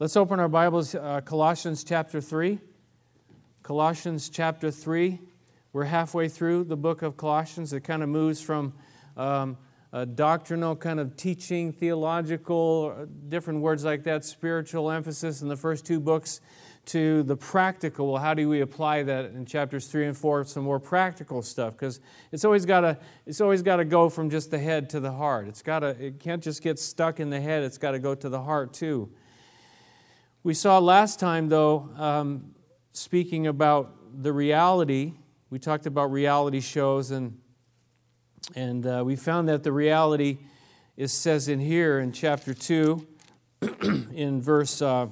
Let's open our Bibles, uh, Colossians chapter 3. Colossians chapter 3. We're halfway through the book of Colossians. It kind of moves from um, a doctrinal kind of teaching, theological, uh, different words like that, spiritual emphasis in the first two books, to the practical. Well, how do we apply that in chapters three and four? Some more practical stuff, because it's always got to it's always got to go from just the head to the heart. It's got to it can't just get stuck in the head. It's got to go to the heart too. We saw last time, though, um, speaking about the reality. We talked about reality shows and and uh, we found that the reality is says in here in chapter 2, in verse uh,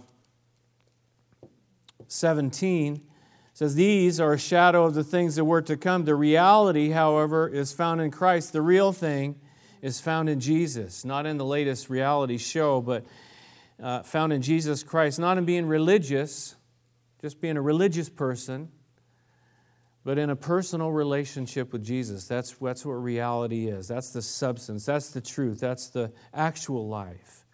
17, says, These are a shadow of the things that were to come. The reality, however, is found in Christ. The real thing is found in Jesus, not in the latest reality show, but uh, found in Jesus Christ, not in being religious, just being a religious person, but in a personal relationship with Jesus. That's, that's what reality is. That's the substance. That's the truth. That's the actual life.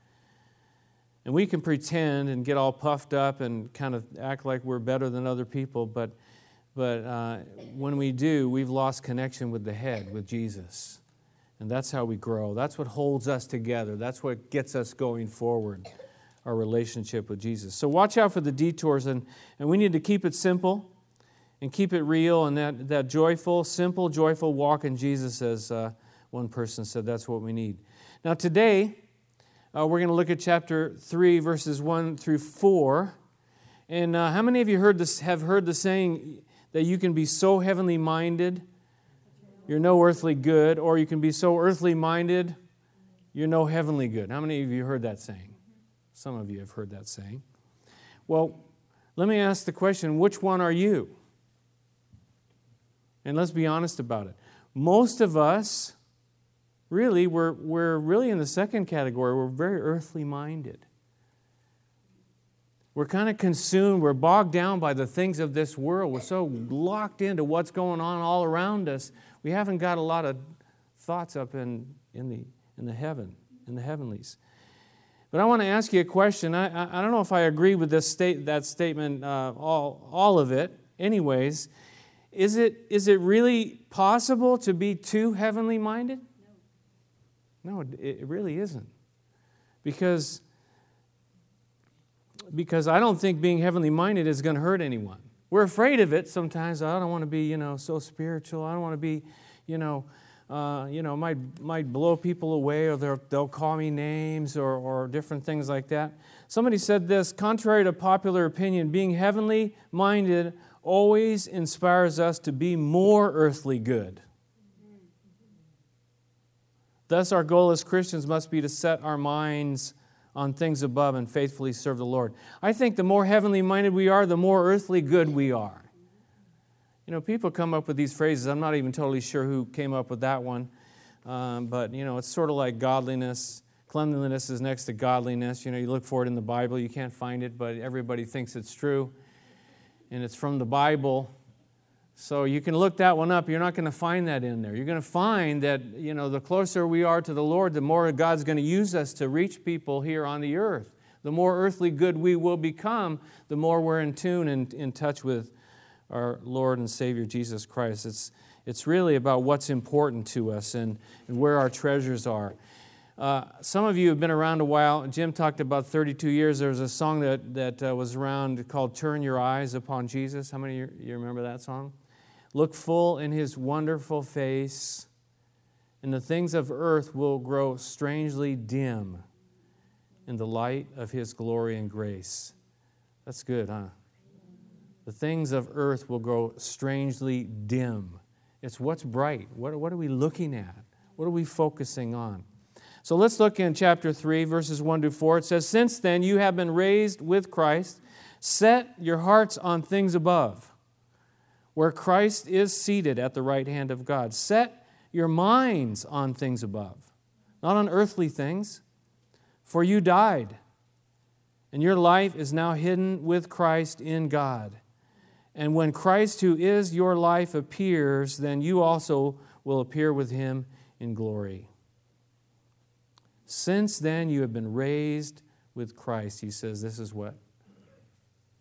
And we can pretend and get all puffed up and kind of act like we're better than other people, but, but uh, when we do, we've lost connection with the head, with Jesus. And that's how we grow. That's what holds us together. That's what gets us going forward, our relationship with Jesus. So watch out for the detours, and, and we need to keep it simple and keep it real and that, that joyful, simple, joyful walk in Jesus, as uh, one person said, that's what we need. Now, today, uh, we're going to look at chapter 3, verses 1 through 4. And uh, how many of you heard this, have heard the saying that you can be so heavenly minded, you're no earthly good, or you can be so earthly minded, you're no heavenly good? How many of you heard that saying? Some of you have heard that saying. Well, let me ask the question which one are you? And let's be honest about it. Most of us, really, we're, we're really in the second category. We're very earthly minded. We're kind of consumed, we're bogged down by the things of this world. We're so locked into what's going on all around us, we haven't got a lot of thoughts up in, in, the, in the heaven, in the heavenlies. But I want to ask you a question. I, I, don't know if I agree with this state, that statement, uh, all, all of it. Anyways, is it, is it really possible to be too heavenly minded? No, it, it really isn't. Because, because I don't think being heavenly minded is going to hurt anyone. We're afraid of it sometimes. I don't want to be, you know, so spiritual. I don't want to be, you know, uh, you know, might, might blow people away or they'll call me names or, or different things like that. Somebody said this contrary to popular opinion, being heavenly minded always inspires us to be more earthly good. Thus, our goal as Christians must be to set our minds on things above and faithfully serve the Lord. I think the more heavenly minded we are, the more earthly good we are. You know, people come up with these phrases. I'm not even totally sure who came up with that one. Um, but, you know, it's sort of like godliness. Cleanliness is next to godliness. You know, you look for it in the Bible, you can't find it, but everybody thinks it's true and it's from the Bible. So you can look that one up. You're not going to find that in there. You're going to find that, you know, the closer we are to the Lord, the more God's going to use us to reach people here on the earth. The more earthly good we will become, the more we're in tune and in touch with our Lord and Savior Jesus Christ. It's, it's really about what's important to us and, and where our treasures are. Uh, some of you have been around a while. Jim talked about 32 years. There was a song that, that uh, was around called Turn Your Eyes Upon Jesus. How many of you, you remember that song? Look full in his wonderful face, and the things of earth will grow strangely dim in the light of his glory and grace. That's good, huh? The things of earth will grow strangely dim. It's what's bright. What, what are we looking at? What are we focusing on? So let's look in chapter 3, verses 1 to 4. It says, Since then you have been raised with Christ, set your hearts on things above, where Christ is seated at the right hand of God. Set your minds on things above, not on earthly things, for you died, and your life is now hidden with Christ in God. And when Christ, who is your life, appears, then you also will appear with him in glory. Since then, you have been raised with Christ, he says this is what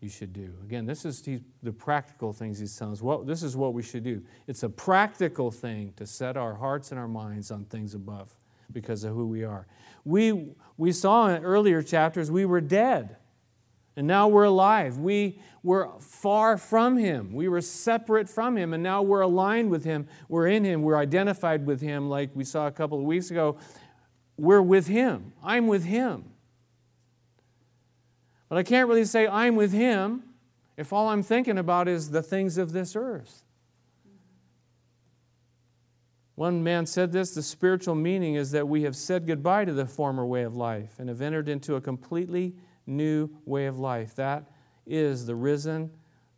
you should do. Again, this is the practical things he's telling us. This is what we should do. It's a practical thing to set our hearts and our minds on things above because of who we are. We, we saw in earlier chapters we were dead, and now we're alive. We were far from Him, we were separate from Him, and now we're aligned with Him. We're in Him, we're identified with Him, like we saw a couple of weeks ago. We're with Him. I'm with Him. But I can't really say I'm with Him if all I'm thinking about is the things of this earth. One man said this the spiritual meaning is that we have said goodbye to the former way of life and have entered into a completely new way of life. That is the risen,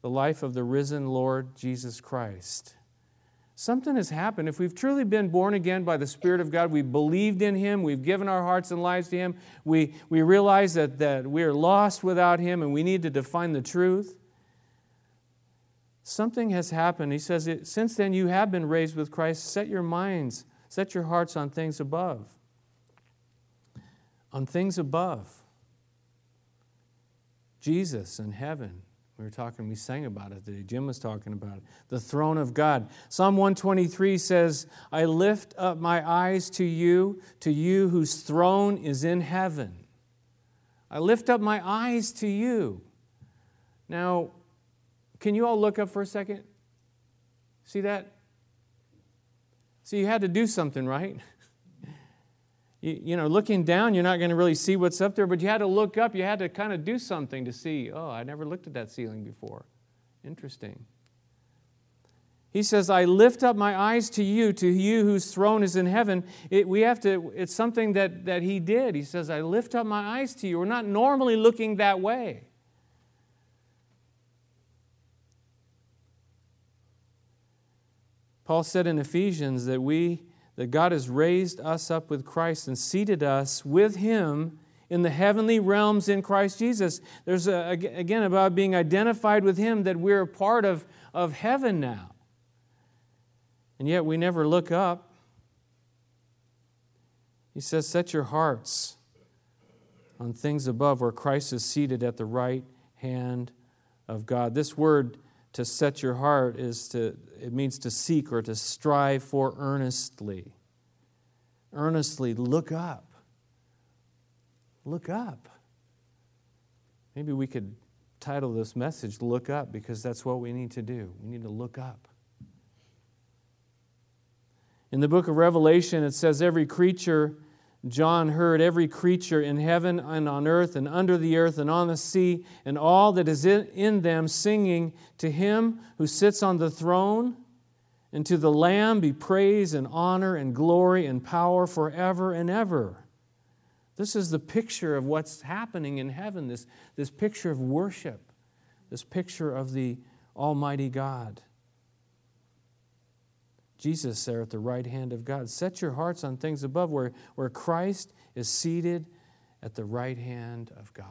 the life of the risen Lord Jesus Christ. Something has happened. If we've truly been born again by the Spirit of God, we've believed in Him, we've given our hearts and lives to Him, we, we realize that, that we are lost without Him and we need to define the truth. Something has happened. He says, Since then you have been raised with Christ, set your minds, set your hearts on things above. On things above. Jesus in heaven. We were talking, we sang about it today. Jim was talking about it. The throne of God. Psalm 123 says, I lift up my eyes to you, to you whose throne is in heaven. I lift up my eyes to you. Now, can you all look up for a second? See that? See, you had to do something, right? you, you know, looking down, you're not going to really see what's up there, but you had to look up. You had to kind of do something to see, oh, I never looked at that ceiling before. Interesting. He says, I lift up my eyes to you, to you whose throne is in heaven. It, we have to, it's something that, that he did. He says, I lift up my eyes to you. We're not normally looking that way. Paul said in Ephesians that we that God has raised us up with Christ and seated us with him in the heavenly realms in Christ Jesus. There's a, again about being identified with him that we're a part of, of heaven now. And yet we never look up. He says, Set your hearts on things above where Christ is seated at the right hand of God. This word to set your heart is to it means to seek or to strive for earnestly. Earnestly look up. Look up. Maybe we could title this message look up because that's what we need to do. We need to look up. In the book of revelation it says every creature John heard every creature in heaven and on earth and under the earth and on the sea and all that is in, them singing to him who sits on the throne and to the Lamb be praise and honor and glory and power forever and ever. This is the picture of what's happening in heaven, this, this picture of worship, this picture of the Almighty God. Jesus there at the right hand of God. Set your hearts on things above where, where Christ is seated at the right hand of God.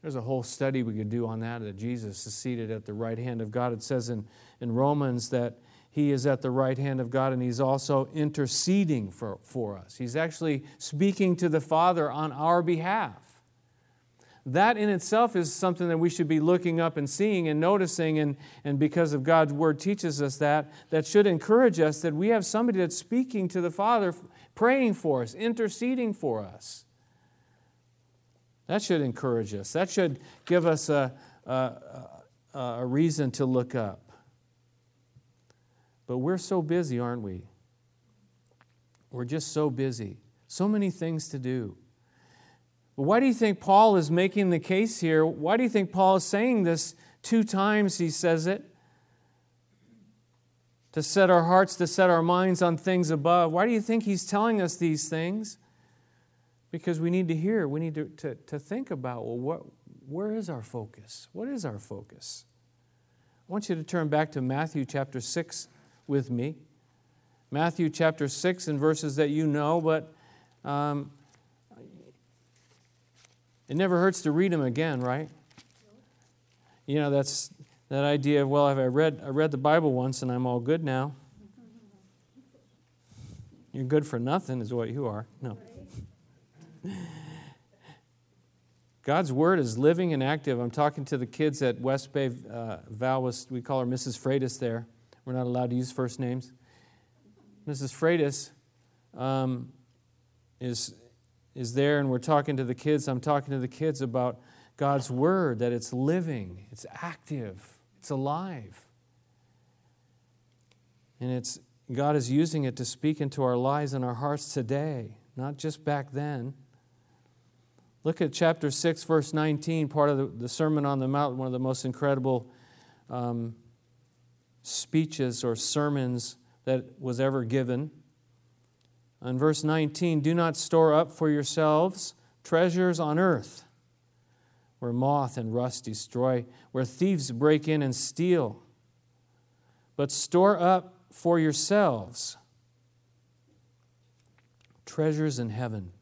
There's a whole study we could do on that, that Jesus is seated at the right hand of God. It says in, in Romans that he is at the right hand of God and he's also interceding for, for us. He's actually speaking to the Father on our behalf that in itself is something that we should be looking up and seeing and noticing. And, and because of God's word teaches us that, that should encourage us that we have somebody that's speaking to the Father, praying for us, interceding for us. That should encourage us. That should give us a, a, a reason to look up. But we're so busy, aren't we? We're just so busy. So many things to do. Why do you think Paul is making the case here? Why do you think Paul is saying this two times? He says it. To set our hearts, to set our minds on things above. Why do you think he's telling us these things? Because we need to hear, we need to, to, to think about well, what, where is our focus? What is our focus? I want you to turn back to Matthew chapter 6 with me. Matthew chapter 6 and verses that you know, but um, it never hurts to read them again, right? You know, that's that idea of, well, if I read, I read the Bible once and I'm all good now. You're good for nothing, is what you are. No. God's word is living and active. I'm talking to the kids at West Bay. Uh, Val was, we call her Mrs. Freitas there. We're not allowed to use first names. Mrs. Freitas um, is, is there, and we're talking to the kids. I'm talking to the kids about God's word, that it's living, it's active, it's alive. And it's, God is using it to speak into our lives and our hearts today, not just back then. Look at chapter 6, verse 19, part of the, Sermon on the Mount, one of the most incredible um, speeches or sermons that was ever given. On verse 19, do not store up for yourselves treasures on earth, where moth and rust destroy, where thieves break in and steal, but store up for yourselves treasures in heaven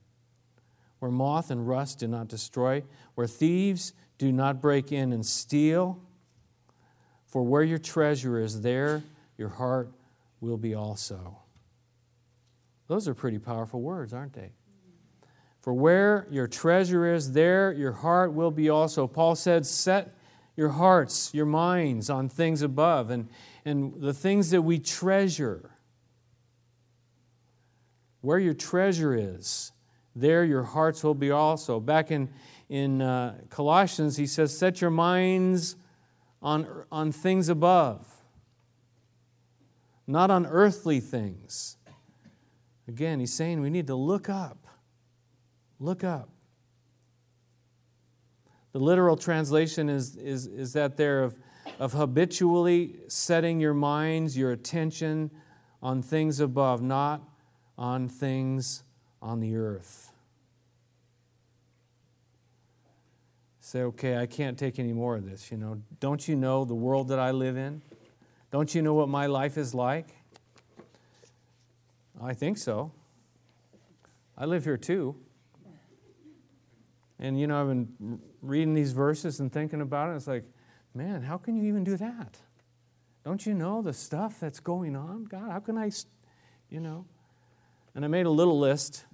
where moth and rust do not destroy, where thieves do not break in and steal. For where your treasure is, there your heart will be also. Those are pretty powerful words, aren't they? For where your treasure is, there your heart will be also. Paul said, Set your hearts, your minds on things above and, and the things that we treasure. Where your treasure is, there your hearts will be also. Back in, in uh, Colossians, he says, Set your minds on, on things above, not on earthly things. Again, he's saying we need to look up. Look up. The literal translation is, is, is that there of, of habitually setting your minds, your attention on things above, not on things on the earth. Say, okay, I can't take any more of this. You know, don't you know the world that I live in? Don't you know what my life is like? I think so. I live here too. And you know, I've been reading these verses and thinking about it. It's like, man, how can you even do that? Don't you know the stuff that's going on? God, how can I, you know? And I made a little list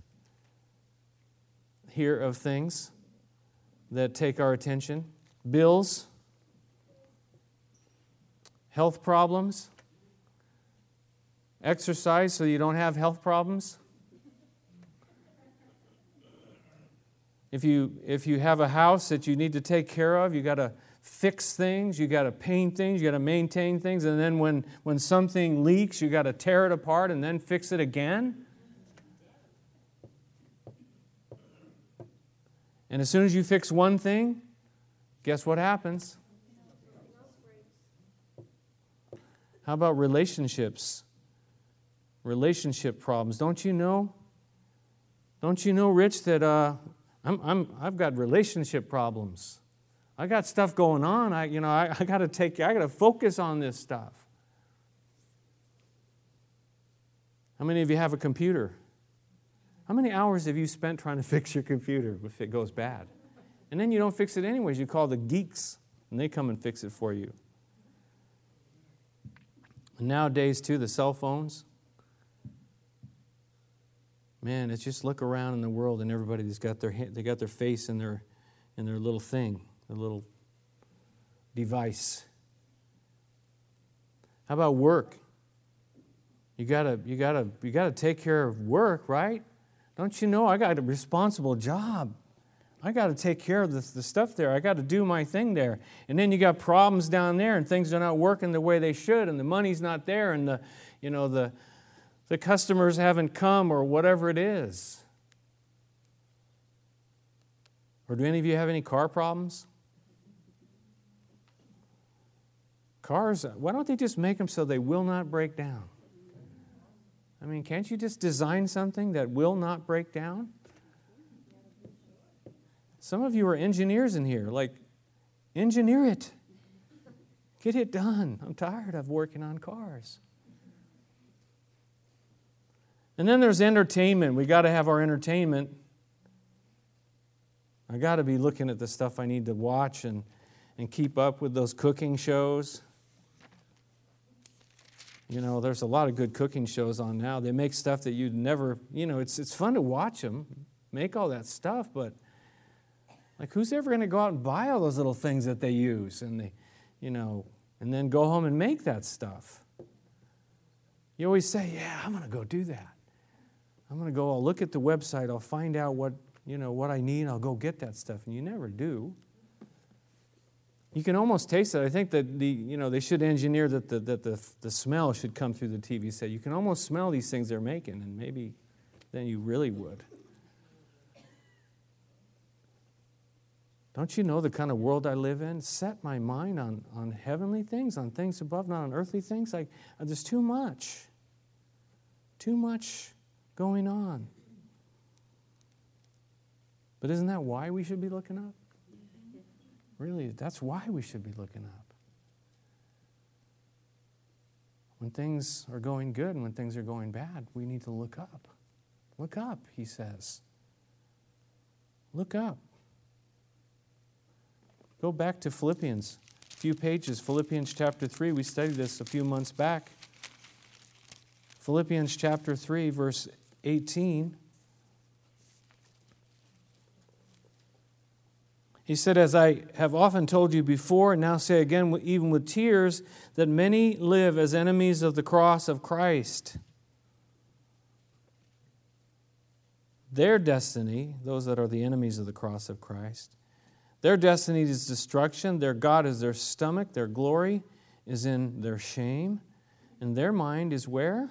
here of things that take our attention bills, health problems, exercise so you don't have health problems. If you, if you have a house that you need to take care of, you got to fix things, you got to paint things, you got to maintain things, and then when, when something leaks, you got to tear it apart and then fix it again. And as soon as you fix one thing, guess what happens? How about relationships? Relationship problems. Don't you know? Don't you know, Rich, that uh, I'm, I'm, I've got relationship problems. I got stuff going on. I, you know, I, I got to take, I got to focus on this stuff. How many of you have a computer? How many hours have you spent trying to fix your computer if it goes bad? And then you don't fix it anyways. You call the geeks, and they come and fix it for you. And nowadays, too, the cell phones. Man, it's just look around in the world, and everybody's got their they got their face in their in their little thing, their little device. How about work? You gotta you gotta you gotta take care of work, right? Don't you know I got a responsible job? I got to take care of the, the stuff there. I got to do my thing there. And then you got problems down there, and things are not working the way they should, and the money's not there, and the, you know, the, the customers haven't come, or whatever it is. Or do any of you have any car problems? Cars, why don't they just make them so they will not break down? I mean, can't you just design something that will not break down? Some of you are engineers in here. Like, engineer it. Get it done. I'm tired of working on cars. And then there's entertainment. We got to have our entertainment. I got to be looking at the stuff I need to watch and, and keep up with those cooking shows. You know, there's a lot of good cooking shows on now. They make stuff that you'd never, you know, it's, it's fun to watch them make all that stuff, but Like, who's ever going to go out and buy all those little things that they use and they, you know, and then go home and make that stuff? You always say, Yeah, I'm going to go do that. I'm going to go, I'll look at the website, I'll find out what, you know, what I need, I'll go get that stuff. And you never do. You can almost taste it. I think that the, you know, they should engineer that the, that the, the smell should come through the TV set. You can almost smell these things they're making, and maybe then you really would. Don't you know the kind of world I live in? Set my mind on, on heavenly things, on things above, not on earthly things. Like there's too much. Too much going on. But isn't that why we should be looking up? Really, that's why we should be looking up. When things are going good and when things are going bad, we need to look up. Look up, he says. Look up. Go back to Philippians, a few pages, Philippians chapter 3. We studied this a few months back. Philippians chapter 3, verse 18. He said, As I have often told you before, and now say again, even with tears, that many live as enemies of the cross of Christ. Their destiny, those that are the enemies of the cross of Christ, their destiny is destruction. Their God is their stomach. Their glory is in their shame. And their mind is where?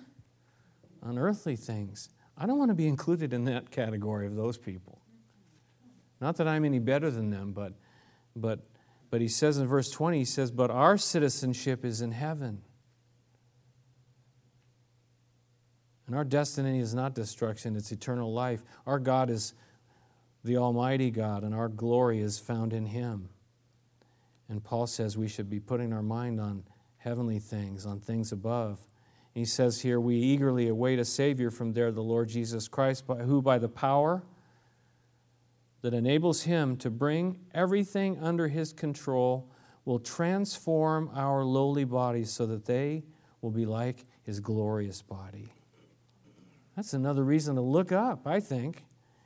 On earthly things. I don't want to be included in that category of those people. Not that I'm any better than them, but, but, but he says in verse 20, he says, But our citizenship is in heaven. And our destiny is not destruction, it's eternal life. Our God is the Almighty God, and our glory is found in Him. And Paul says we should be putting our mind on heavenly things, on things above. He says here, we eagerly await a Savior from there, the Lord Jesus Christ, who by the power that enables Him to bring everything under His control will transform our lowly bodies so that they will be like His glorious body. That's another reason to look up, I think.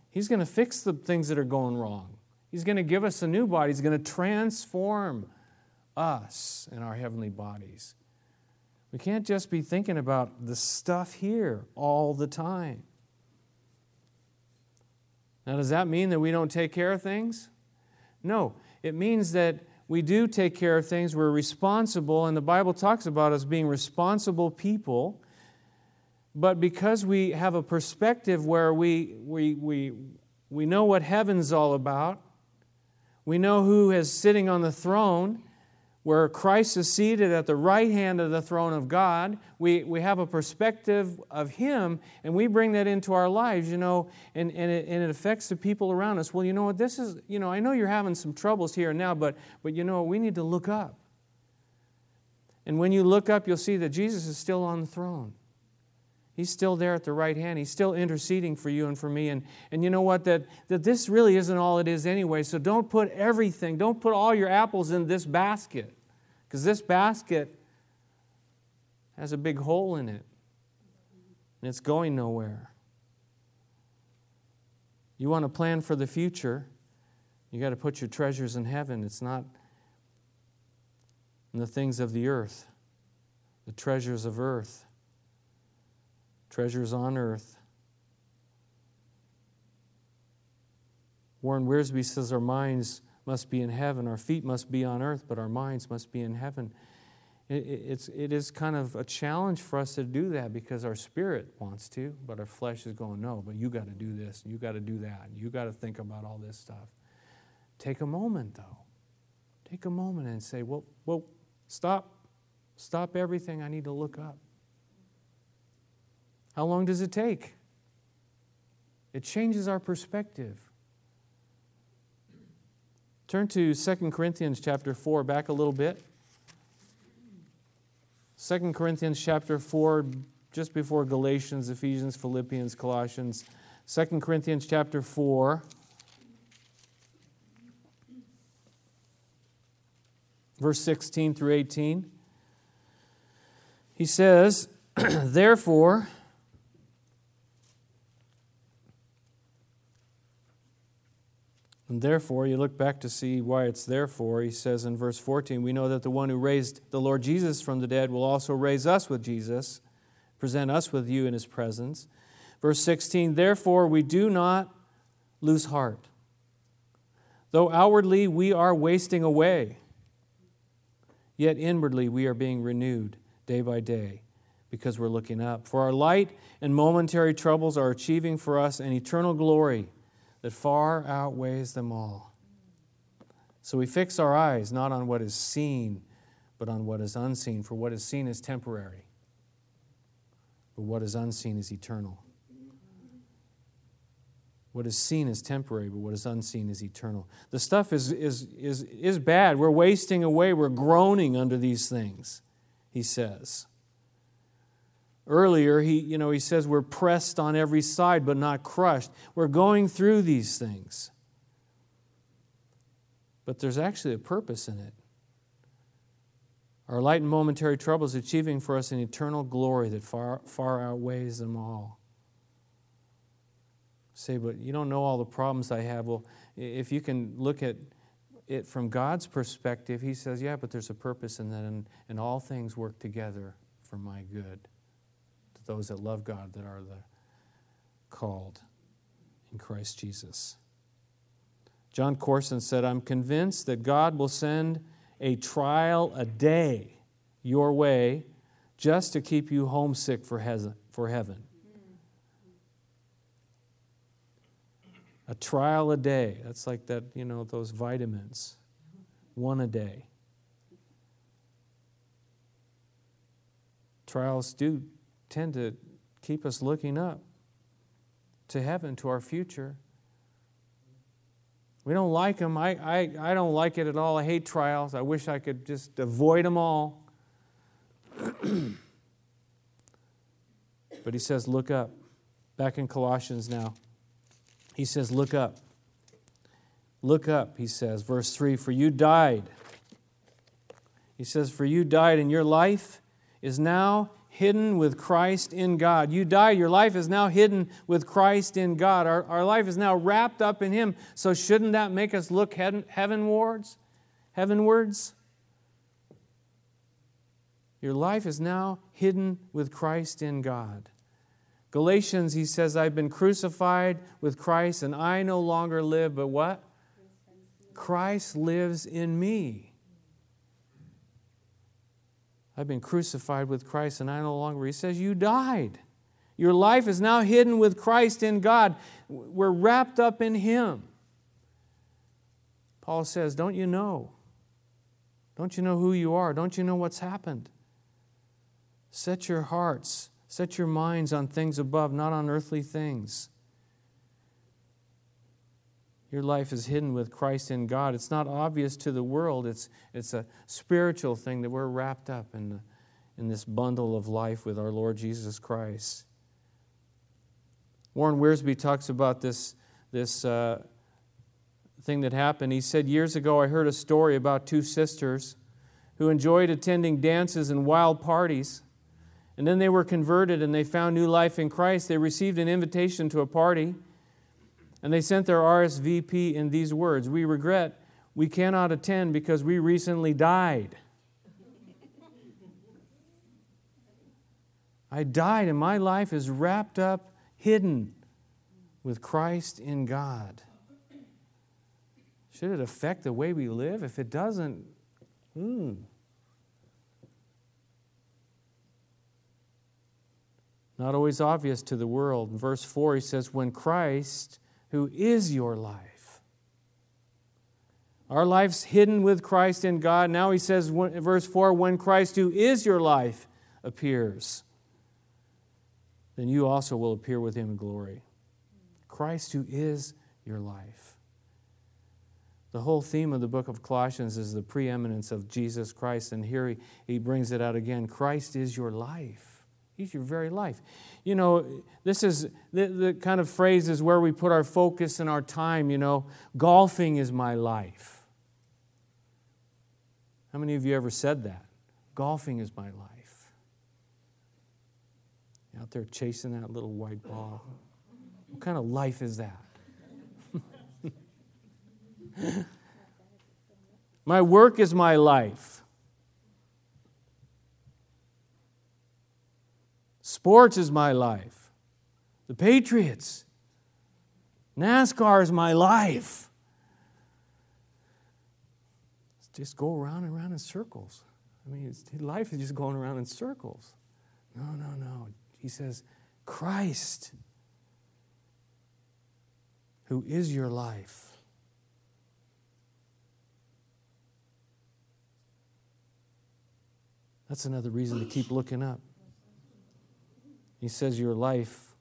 He's going to fix the things that are going wrong. He's going to give us a new body. He's going to transform us in our heavenly bodies. We can't just be thinking about the stuff here all the time. Now, does that mean that we don't take care of things? No. It means that we do take care of things. We're responsible, and the Bible talks about us being responsible people but because we have a perspective where we, we, we, we know what heaven's all about, we know who is sitting on the throne, where Christ is seated at the right hand of the throne of God. We, we have a perspective of Him, and we bring that into our lives, you know, and, and, it, and it affects the people around us. Well, you know what, this is, you know, I know you're having some troubles here and now, but, but you know, we need to look up. And when you look up, you'll see that Jesus is still on the throne. He's still there at the right hand. He's still interceding for you and for me. And, and you know what? That, that this really isn't all it is anyway. So don't put everything, don't put all your apples in this basket. Because this basket has a big hole in it. And it's going nowhere. You want to plan for the future, you got to put your treasures in heaven. It's not in the things of the earth, the treasures of earth treasures on earth. Warren Wiersbe says our minds must be in heaven, our feet must be on earth, but our minds must be in heaven. It, it's, it is kind of a challenge for us to do that because our spirit wants to, but our flesh is going, no, but you got to do this, and you got to do that, and you got to think about all this stuff. Take a moment, though. Take a moment and say, well, well, stop. Stop everything. I need to look up. How long does it take? It changes our perspective. Turn to 2 Corinthians chapter 4, back a little bit. 2 Corinthians chapter 4, just before Galatians, Ephesians, Philippians, Colossians. 2 Corinthians chapter 4. Verse 16 through 18. He says, Therefore, And therefore, you look back to see why it's therefore. He says in verse 14, We know that the one who raised the Lord Jesus from the dead will also raise us with Jesus, present us with you in his presence. Verse 16, Therefore, we do not lose heart. Though outwardly we are wasting away, yet inwardly we are being renewed day by day because we're looking up. For our light and momentary troubles are achieving for us an eternal glory that far outweighs them all. So we fix our eyes not on what is seen, but on what is unseen. For what is seen is temporary, but what is unseen is eternal. What is seen is temporary, but what is unseen is eternal. The stuff is, is, is, is bad. We're wasting away. We're groaning under these things, he says. Earlier, he, you know, he says we're pressed on every side but not crushed. We're going through these things. But there's actually a purpose in it. Our light and momentary troubles achieving for us an eternal glory that far, far outweighs them all. Say, but you don't know all the problems I have. Well, if you can look at it from God's perspective, He says, yeah, but there's a purpose in that, and, and all things work together for my good those that love God that are the called in Christ Jesus. Jon Courson said, I'm convinced that God will send a trial a day your way just to keep you homesick for heaven. A trial a day. That's like that, you know, those vitamins. One a day. Trials do tend to keep us looking up to heaven, to our future. We don't like them. I, I, I don't like it at all. I hate trials. I wish I could just avoid them all. but he says, Look up. Back in Colossians now. He says, Look up. Look up, he says, verse 3 For you died. He says, For you died, and your life is now hidden with Christ in God. You die, your life is now hidden with Christ in God. Our, our life is now wrapped up in Him. So, shouldn't that make us look heaven, heavenwards? Heavenwards? Your life is now hidden with Christ in God. Galatians, he says, I've been crucified with Christ, and I no longer live, but what? Christ lives in me. I've been crucified with Christ and I no longer. He says, You died. Your life is now hidden with Christ in God. We're wrapped up in Him. Paul says, Don't you know? Don't you know who you are? Don't you know what's happened? Set your hearts, set your minds on things above, not on earthly things. Your life is hidden with Christ in God. It's not obvious to the world, it's, it's a spiritual thing that we're wrapped up in, in this bundle of life with our Lord Jesus Christ. Warren Wiersbe talks about this, this uh, thing that happened. He said, Years ago, I heard a story about two sisters who enjoyed attending dances and wild parties. And then they were converted and they found new life in Christ. They received an invitation to a party. And they sent their RSVP in these words We regret we cannot attend because we recently died. I died, and my life is wrapped up, hidden with Christ in God. Should it affect the way we live? If it doesn't, hmm. Not always obvious to the world. In verse 4, he says, When Christ who is your life. Our life's hidden with Christ in God. Now he says, verse 4 when Christ, who is your life, appears, then you also will appear with him in glory. Christ, who is your life. The whole theme of the book of Colossians is the preeminence of Jesus Christ, and here he, he brings it out again Christ is your life. He's your very life. You know, this is the, the kind of phrase is where we put our focus and our time. You know, golfing is my life. How many of you ever said that? Golfing is my life. You're out there chasing that little white ball. What kind of life is that? my work is my life. Sports is my life. The Patriots. NASCAR is my life. Just go around and around in circles. I mean, life is just going around in circles. No, no, no. He says, Christ, who is your life. That's another reason to keep looking up. He says, Your life,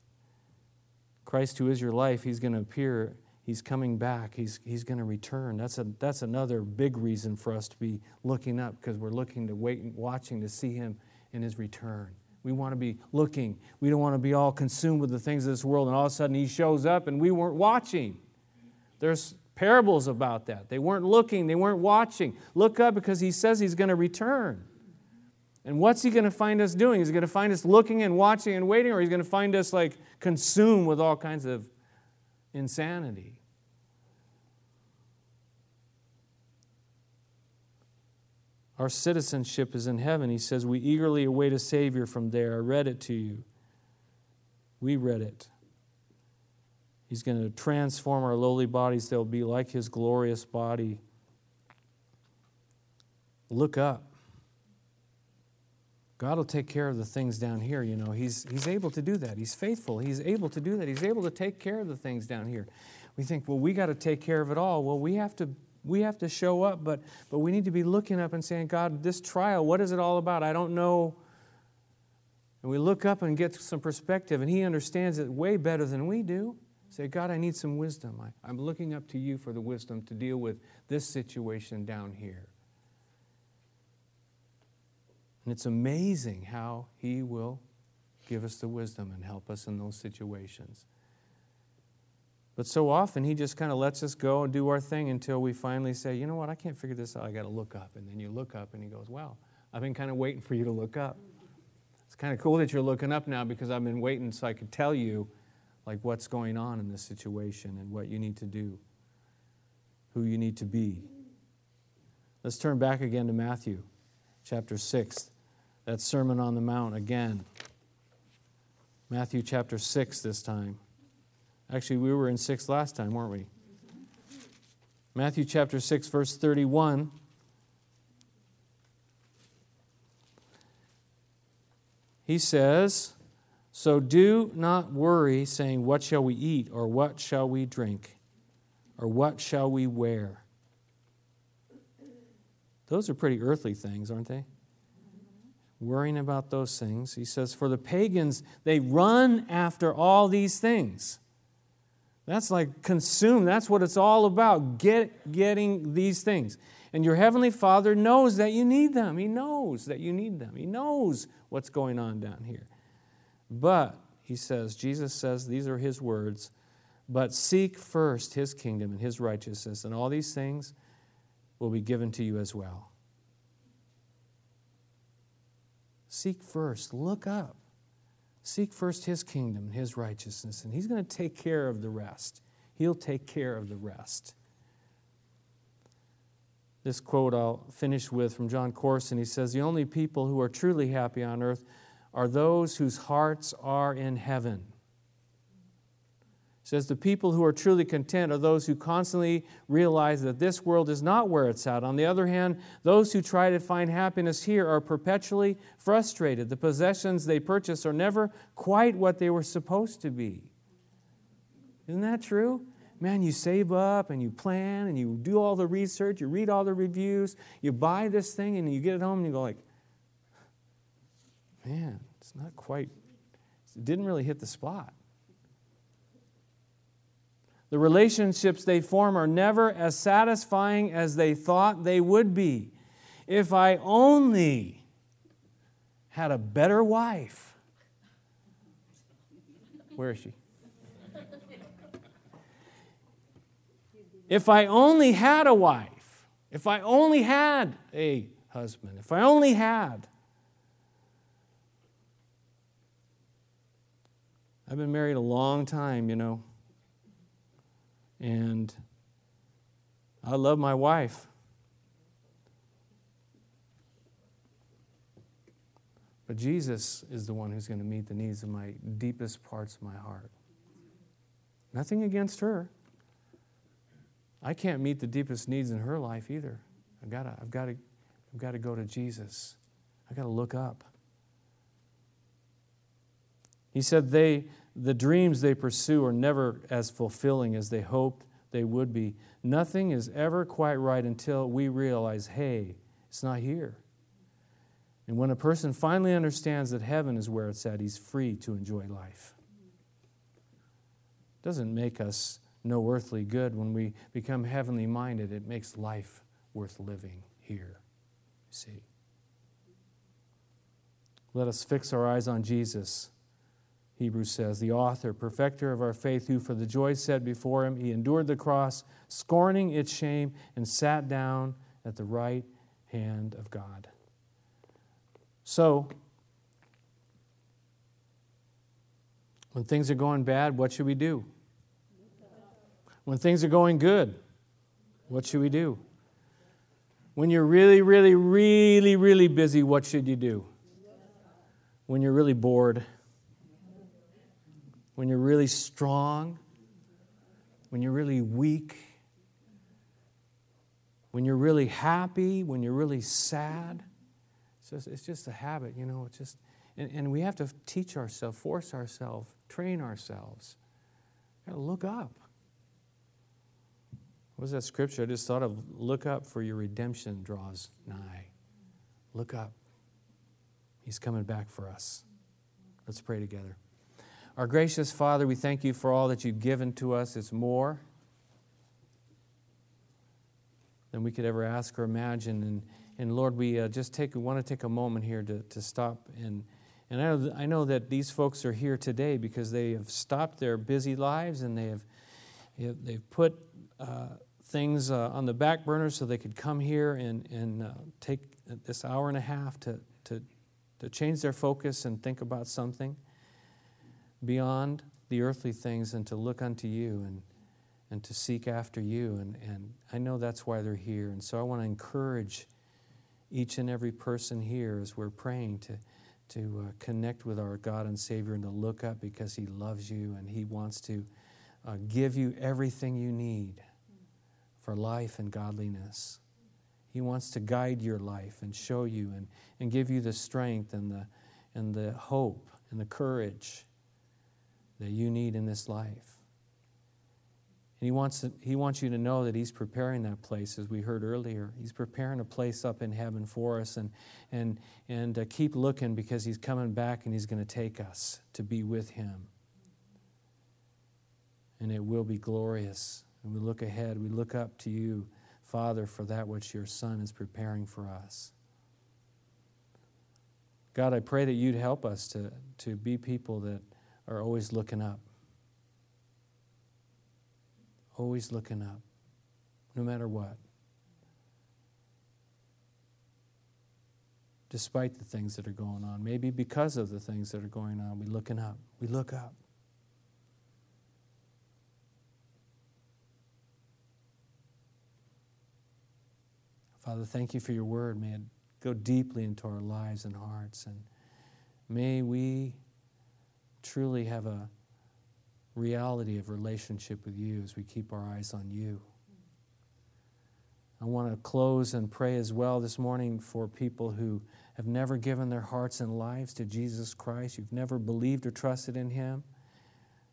Christ, who is your life, He's going to appear. He's coming back. He's, he's going to return. That's, a, that's another big reason for us to be looking up because we're looking to wait and watching to see Him in His return. We want to be looking. We don't want to be all consumed with the things of this world, and all of a sudden He shows up and we weren't watching. There's parables about that. They weren't looking, they weren't watching. Look up because He says He's going to return. And what's he going to find us doing? Is he going to find us looking and watching and waiting, or he's going to find us like consumed with all kinds of insanity? Our citizenship is in heaven. He says, We eagerly await a Savior from there. I read it to you. We read it. He's going to transform our lowly bodies, they'll be like His glorious body. Look up. God will take care of the things down here. You know, he's, he's able to do that. He's faithful. He's able to do that. He's able to take care of the things down here. We think, well, we got to take care of it all. Well, we have to we have to show up, but but we need to be looking up and saying, God, this trial, what is it all about? I don't know. And we look up and get some perspective, and He understands it way better than we do. Say, God, I need some wisdom. I, I'm looking up to you for the wisdom to deal with this situation down here. And it's amazing how He will give us the wisdom and help us in those situations. But so often He just kind of lets us go and do our thing until we finally say, you know what, I can't figure this out. I got to look up. And then you look up and He goes, well, I've been kind of waiting for you to look up. It's kind of cool that you're looking up now because I've been waiting so I could tell you like what's going on in this situation and what you need to do, who you need to be. Let's turn back again to Matthew chapter 6 that Sermon on the Mount again. Matthew chapter 6 this time. Actually, we were in 6 last time, weren't we? Matthew chapter 6, verse 31. He says, So do not worry, saying, What shall we eat, or what shall we drink, or what shall we wear? Those are pretty earthly things, aren't they? Worrying about those things. He says, For the pagans, they run after all these things. That's like consume. That's what it's all about, get, getting these things. And your Heavenly Father knows that you need them. He knows that you need them. He knows what's going on down here. But, he says, Jesus says, these are His words, but seek first His kingdom and His righteousness, and all these things will be given to you as well. Seek first, look up. Seek first His kingdom and His righteousness, and He's going to take care of the rest. He'll take care of the rest. This quote I'll finish with from Jon Courson. He says, The only people who are truly happy on earth are those whose hearts are in heaven says the people who are truly content are those who constantly realize that this world is not where it's at. On the other hand, those who try to find happiness here are perpetually frustrated. The possessions they purchase are never quite what they were supposed to be. Isn't that true? Man, you save up and you plan and you do all the research, you read all the reviews, you buy this thing and you get it home and you go like, man, it's not quite, it didn't really hit the spot. The relationships they form are never as satisfying as they thought they would be. If I only had a better wife. Where is she? If I only had a wife, if I only had a husband, if I only had. I've been married a long time, you know. And I love my wife. But Jesus is the one who's going to meet the needs of my deepest parts of my heart. Nothing against her. I can't meet the deepest needs in her life either. I've got to, I've got to, I've got to go to Jesus. I've got to look up. He said they, the dreams they pursue are never as fulfilling as they hoped they would be. Nothing is ever quite right until we realize, hey, it's not here. And when a person finally understands that heaven is where it's at, he's free to enjoy life. It doesn't make us no earthly good. When we become heavenly minded, it makes life worth living here. See? Let us fix our eyes on Jesus. Hebrews says, the author, perfecter of our faith, who for the joy set before him, he endured the cross, scorning its shame, and sat down at the right hand of God. So, when things are going bad, what should we do? When things are going good, what should we do? When you're really, really, really, really busy, what should you do? When you're really bored, when you're really strong, when you're really weak, when you're really happy, when you're really sad. It's just, it's just a habit, you know. It's just, and, and we have to teach ourselves, force ourselves, train ourselves. Got to look up. What was that scripture? I just thought of look up for your redemption draws nigh. Look up. He's coming back for us. Let's pray together. Our gracious Father, we thank you for all that you've given to us. It's more than we could ever ask or imagine. And and Lord, we uh, just take, want to take a moment here to, to stop. And, and I, know, I know that these folks are here today because they have stopped their busy lives and they have, they've put uh, things uh, on the back burner so they could come here and, and uh, take this hour and a half to, to, to change their focus and think about something beyond the earthly things and to look unto you and, and to seek after you. And, and I know that's why they're here. And so I want to encourage each and every person here as we're praying to, to uh, connect with our God and Savior and to look up because He loves you and He wants to uh, give you everything you need for life and godliness. He wants to guide your life and show you and, and give you the strength and the, and the hope and the courage that you need in this life. And he wants, to, he wants you to know that He's preparing that place, as we heard earlier. He's preparing a place up in heaven for us. And, and, and uh, keep looking because He's coming back and He's going to take us to be with Him. And it will be glorious. And we look ahead, we look up to you, Father, for that which your Son is preparing for us. God, I pray that you'd help us to, to be people that are always looking up always looking up, no matter what. Despite the things that are going on, maybe because of the things that are going on, we looking up. We look up. Father, thank you for your word. May it go deeply into our lives and hearts. And may we truly have a reality of relationship with you as we keep our eyes on you. I want to close and pray as well this morning for people who have never given their hearts and lives to Jesus Christ. You've never believed or trusted in Him.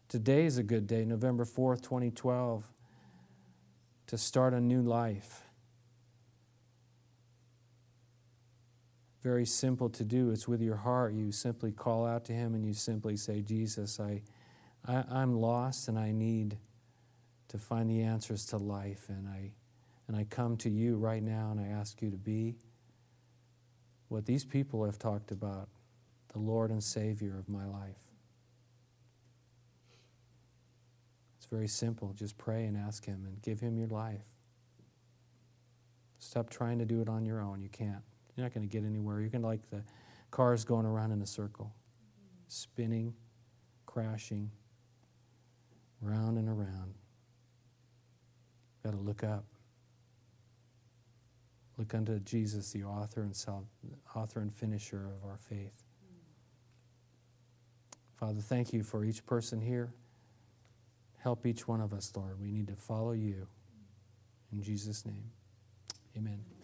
Today is a good day, November 4th, 2012, to start a new life. Very simple to do. It's with your heart. You simply call out to Him and you simply say, Jesus, I. I, am lost and I need to find the answers to life. And I, and I come to you right now and I ask you to be what these people have talked about the Lord and Savior of my life. It's very simple. Just pray and ask Him and give Him your life. Stop trying to do it on your own. You can't. You're not going to get anywhere. You're going to like the cars going around in a circle, spinning, crashing round and around. Got to look up. Look unto Jesus, the author and, self, author and finisher of our faith. Father, thank you for each person here. Help each one of us, Lord. We need to follow you. In Jesus' name, amen.